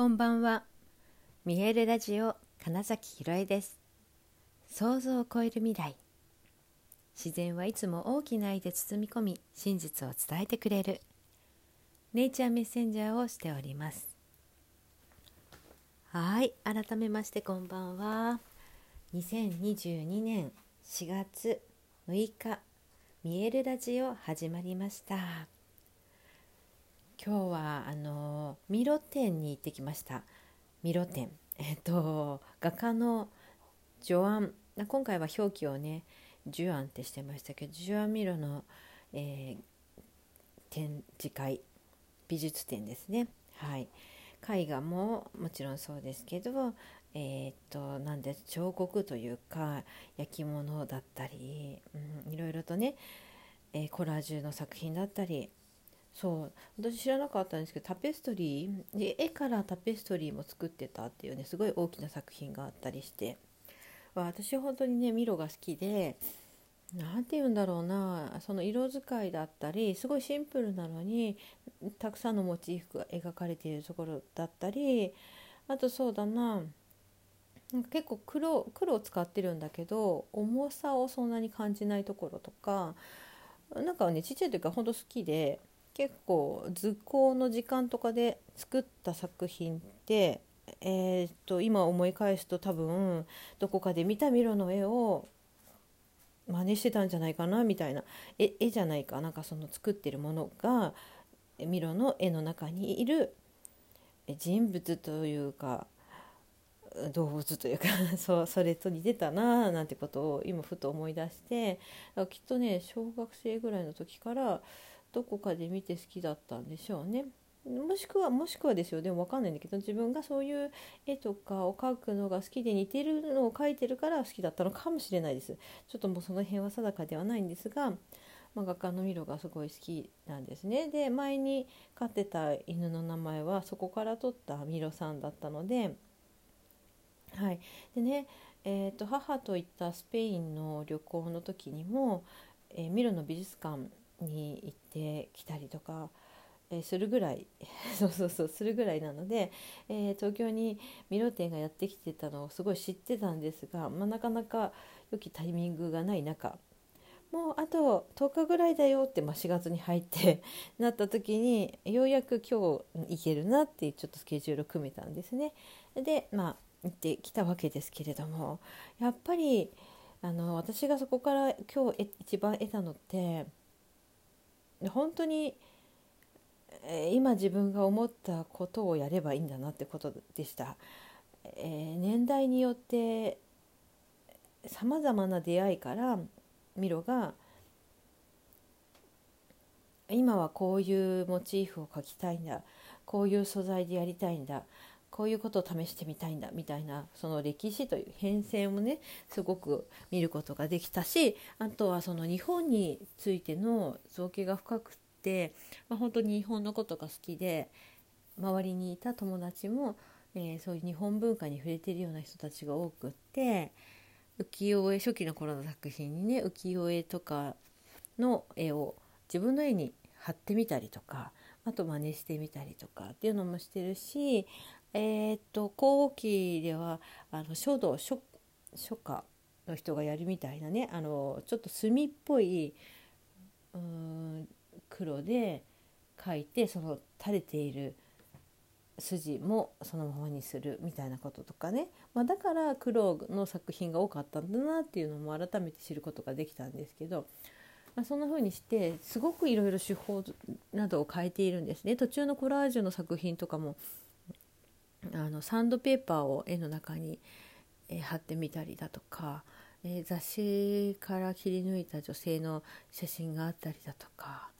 こんばんは。見えるラジオ金崎ひろえです。想像を超える未来。自然はいつも大きな愛で包み込み、真実を伝えてくれる。ネイチャーメッセンジャーをしております。はい、改めましてこんばんは。2022年4月6日、見えるラジオ始まりました。今日はあのミロ展に行ってきました。ミロ展えっと画家のジョアン。今回は表記をねジュアンってしてましたけどジュアン・ミロの、えー、展示会。美術展ですね。はい。絵画ももちろんそうですけどえー、っとなんで彫刻というか焼き物だったり、うん、いろいろとね、えー、コラージュの作品だったりそう私知らなかったんですけどタペストリーで絵からタペストリーも作ってたっていうねすごい大きな作品があったりして私本当にねミロが好きで何て言うんだろうなその色使いだったりすごいシンプルなのにたくさんのモチーフが描かれているところだったりあとそうだななんか結構黒黒を使ってるんだけど重さをそんなに感じないところとかなんかねちっちゃい時からほんと好きで結構図工の時間とかで作った作品ってえー、っと今思い返すと多分どこかで見たミロの絵を真似してたんじゃないかなみたいな絵絵じゃないかなんかその作ってるものがミロの絵の中にいる人物というか動物というか そうそれと似てたななんてことを今ふと思い出してきっとね小学生ぐらいの時からどこかで見て好きだったんでしょうね。もしくはもしくはですよ。でも分かんないんだけど自分がそういう絵とかを描くのが好きで似てるのを描いてるから好きだったのかもしれないです。ちょっともうその辺は定かではないんですが、まあ、画家のミロがすごい好きなんですね。で前に飼ってた犬の名前はそこから取ったミロさんだったのではい。でねえーと、母と行ったスペインの旅行の時にも、えー、ミロの美術館に行ってきたりとか、えー、するぐらい そうそうそうするぐらいなので、えー、東京にミロ店がやってきてたのをすごい知ってたんですが、まあ、なかなか良きタイミングがない中もうあと10日ぐらいだよって、まあ、4月に入って なった時にようやく今日行けるなってちょっとスケジュールを組めたんですね。でまあ行ってきたわけですけれどもやっぱりあの私がそこから今日一番得たのって本当に、えー、今自分が思ったことをやればいいんだなってことでした。えー、年代によってさまざまな出会いからミロが今はこういうモチーフを描きたいんだこういう素材でやりたいんだこういうことを試してみたいんだみたいなその歴史という変遷をねすごく見ることができたしあとはその日本についての造形が深くって、まあ、本当に日本のことが好きで周りにいた友達も、えー、そういう日本文化に触れてるような人たちが多くって浮世絵初期の頃の作品にね浮世絵とかの絵を自分の絵に貼ってみたりとかあと真似してみたりとかっていうのもしてるしえー、と後期ではあの書道書書家の人がやるみたいなねあのちょっと墨っぽいうん黒で描いてその垂れている筋もそのままにするみたいなこととかね、まあ、だから黒の作品が多かったんだなっていうのも改めて知ることができたんですけど、まあ、そんな風にしてすごくいろいろ手法などを変えているんですね。途中のコラージュの作品とかもあのサンドペーパーを絵の中に、え、貼ってみたりだとか、え、雑誌から切り抜いた女性の写真があったりだとか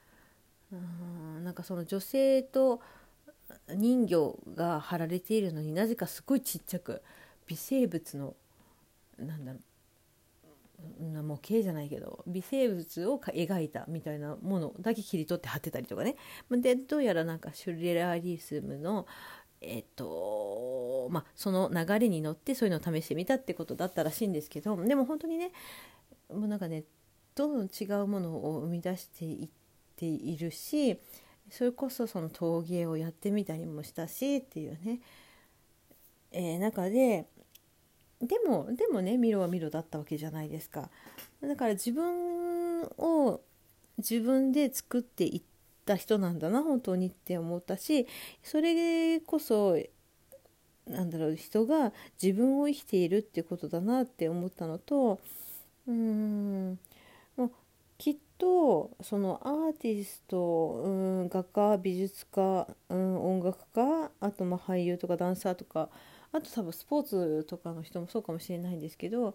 うんなんかその女性と人魚が貼られているのになぜかすごいちっちゃく微生物のなんだろう模型じゃないけど微生物を描いたみたいなものだけ切り取って貼ってたりとかね。でどうやらなんかシュレラリスムのえっとまあ、その流れに乗ってそういうのを試してみたってことだったらしいんですけどでも本当にねもうなんかねどんどん違うものを生み出していっているしそれこそその陶芸をやってみたりもしたしっていうね。えー、中ででもでもねミロはミロだったわけじゃないですか。だから自分を自分で作っていった人なんだな本当にって思ったしそれこそなんだろう人が自分を生きているってことだなって思ったのとうんもうきっとそのアーティスト、うん、画家美術家、うん、音楽家あとまあ俳優とかダンサーとかあと多分スポーツとかの人もそうかもしれないんですけど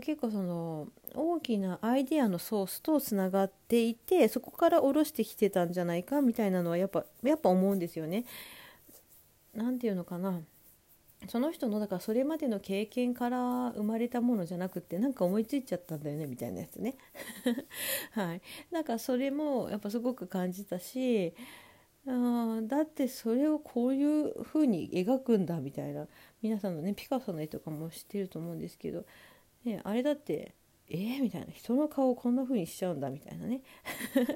結構その大きなアイデアのソースとつながっていてそこから下ろしてきてたんじゃないかみたいなのはやっぱやっぱ思うんですよね。なんていうのかなその人のだからそれまでの経験から生まれたものじゃなくてなんか思いついちゃったんだよねみたいなやつね。はい、なんかそれもやっぱすごく感じたしあだってそれをこういう風に描くんだみたいな皆さんのねピカソの絵とかも知ってると思うんですけど、ね、あれだってえー、みたいな人の顔をこんな風にしちゃうんだみたいなね、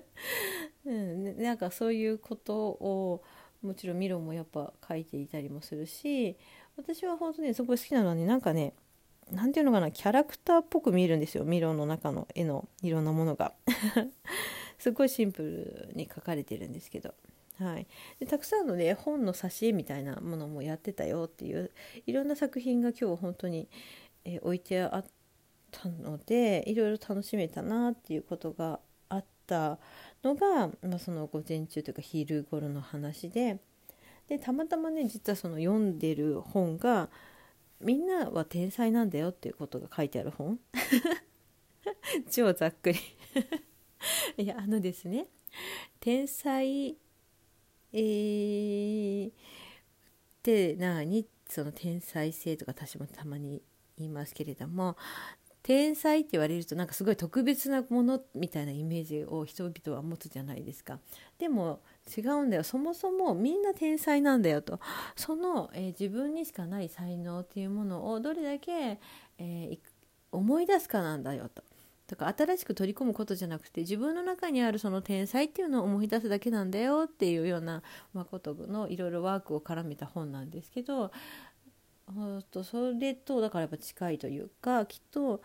うん、なんかそういうことをもちろんミロもやっぱ描いていたりもするし私は本当にすごい好きなのはねなんかね何ていうのかなキャラクターっぽく見えるんですよミロの中の絵のいろんなものが。すごいシンプルに描かれてるんですけど。はい、でたくさんのね本の挿絵みたいなものもやってたよっていういろんな作品が今日本当に、え、置いてあったのでいろいろ楽しめたなっていうことがあったのが、まあ、その午前中というか昼頃の話で。でたまたまね実はその読んでる本が「みんなは天才なんだよ」っていうことが書いてある本。超ざっくり。いやあのですね天才えー、で何？その天才性とか私もたまにいますけれども天才って言われるとなんかすごい特別なものみたいなイメージを人々は持つじゃないですか。でも違うんだよ。そもそもみんな天才なんだよと。その、えー、自分にしかない才能っていうものをどれだけ、えー、思い出すかなんだよと。だか新しく取り込むことじゃなくて自分の中にあるその天才っていうのを思い出すだけなんだよっていうような誠のいろいろワークを絡めた本なんですけどとそれとだからやっぱ近いというかきっと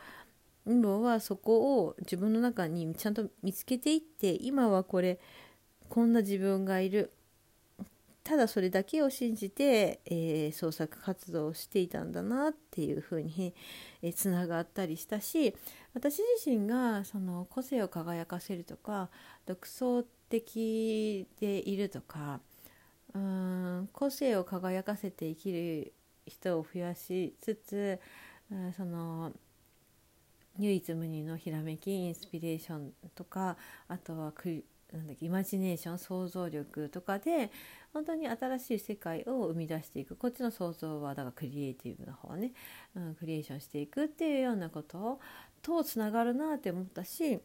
今はそこを自分の中にちゃんと見つけていって今はこれこんな自分がいる。ただそれだけを信じて、えー、創作活動をしていたんだなっていうふうにつな、えー、がったりしたし私自身がその個性を輝かせるとか独創的でいるとかうーん個性を輝かせて生きる人を増やしつつその唯一無二のひらめきインスピレーションとかあとはクなんだっけイマジネーション想像力とかで本当に新しい世界を生み出していく。こっちの想像はだからクリエイティブの方ね、うん、クリエーションしていくっていうようなこととつながるなって思ったし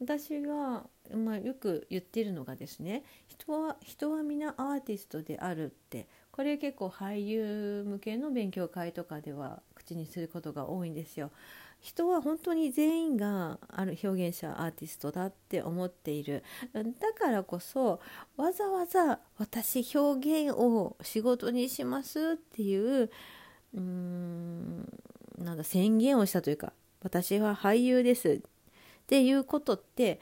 私が、まあ、よく言ってるのがですね人は人は皆アーティストであるってこれ結構俳優向けの勉強会とかでは口にすることが多いんですよ。人は本当に全員がある表現者アーティストだって思っているだからこそわざわざ私表現を仕事にしますっていううんなんだ宣言をしたというか私は俳優ですっていうことって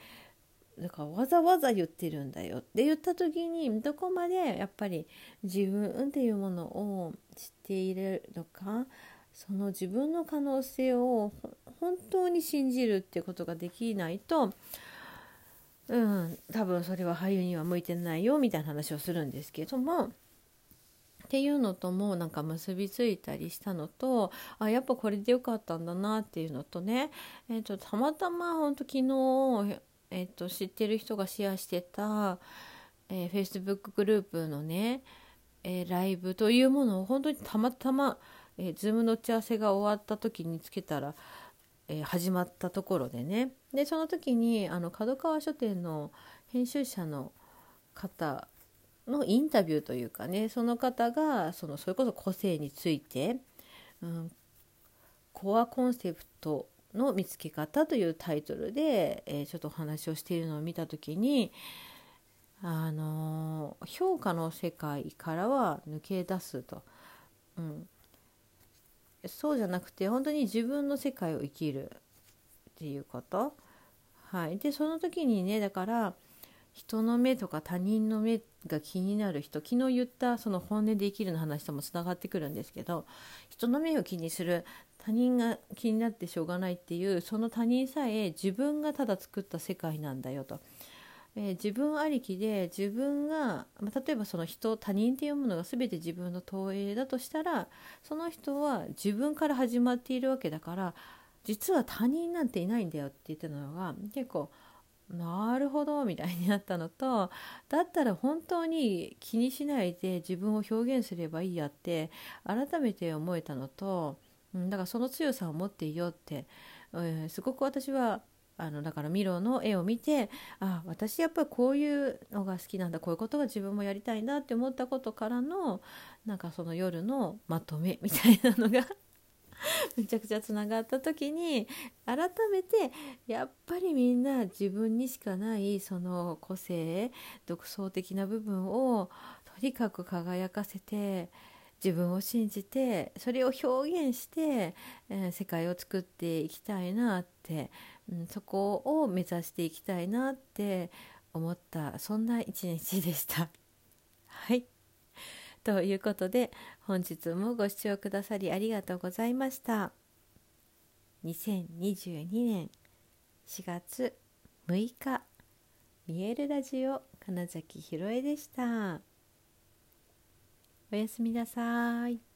だからわざわざ言ってるんだよって言った時にどこまでやっぱり自分っていうものを知っているのかその自分の可能性を本当に信じるってことができないとうん多分それは俳優には向いてないよみたいな話をするんですけどもっていうのともなんか結びついたりしたのとあやっぱこれでよかったんだなっていうのとね、えーと、たまたま本当昨日、えーと、知ってる人がシェアしてた、えー、Facebook グループのね、えー、ライブというものを本当にたまたまえー、Zoom の打ち合わせが終わった時につけたら、えー、始まったところでね。でその時にあの角川書店の編集者の方のインタビューというかねその方がそのそれこそ個性について、うん、コアコンセプトの見つけ方というタイトルで、えー、ちょっとお話をしているのを見た時にあの評価の世界からは抜け出すと、うん、そうじゃなくて本当に自分の世界を生きるっていうこと。はい、でその時にねだから人の目とか他人の目ってが気になる人昨日言ったその本音で生きるの話ともつながってくるんですけど人の目を気にする他人が気になってしょうがないっていうその他人さえ自分がただ作った世界なんだよと。えー、自分ありきで自分が、まあ、例えばその人他人っていうものが全て自分の投影だとしたらその人は自分から始まっているわけだから実は他人なんていないんだよって言ってたのが結構なるほどみたいになったのとだったら本当に気にしないで自分を表現すればいいやって改めて思えたのとだからその強さを持っていようって、えー、すごく私はあのだからミロの絵を見てあ私やっぱりこういうのが好きなんだこういうことが自分もやりたいなって思ったことからのなんかその夜のまとめみたいなのがめちゃくちゃつながった時に改めてやっぱりみんな自分にしかないその個性独創的な部分をとにかく輝かせて自分を信じてそれを表現して、えー、世界を作っていきたいなって、うん、そこを目指していきたいなって思ったそんな一日でした。はいということで本日もご視聴くださりありがとうございました。2022年4月6日見えるラジオ金崎ひろえでした。おやすみなさい。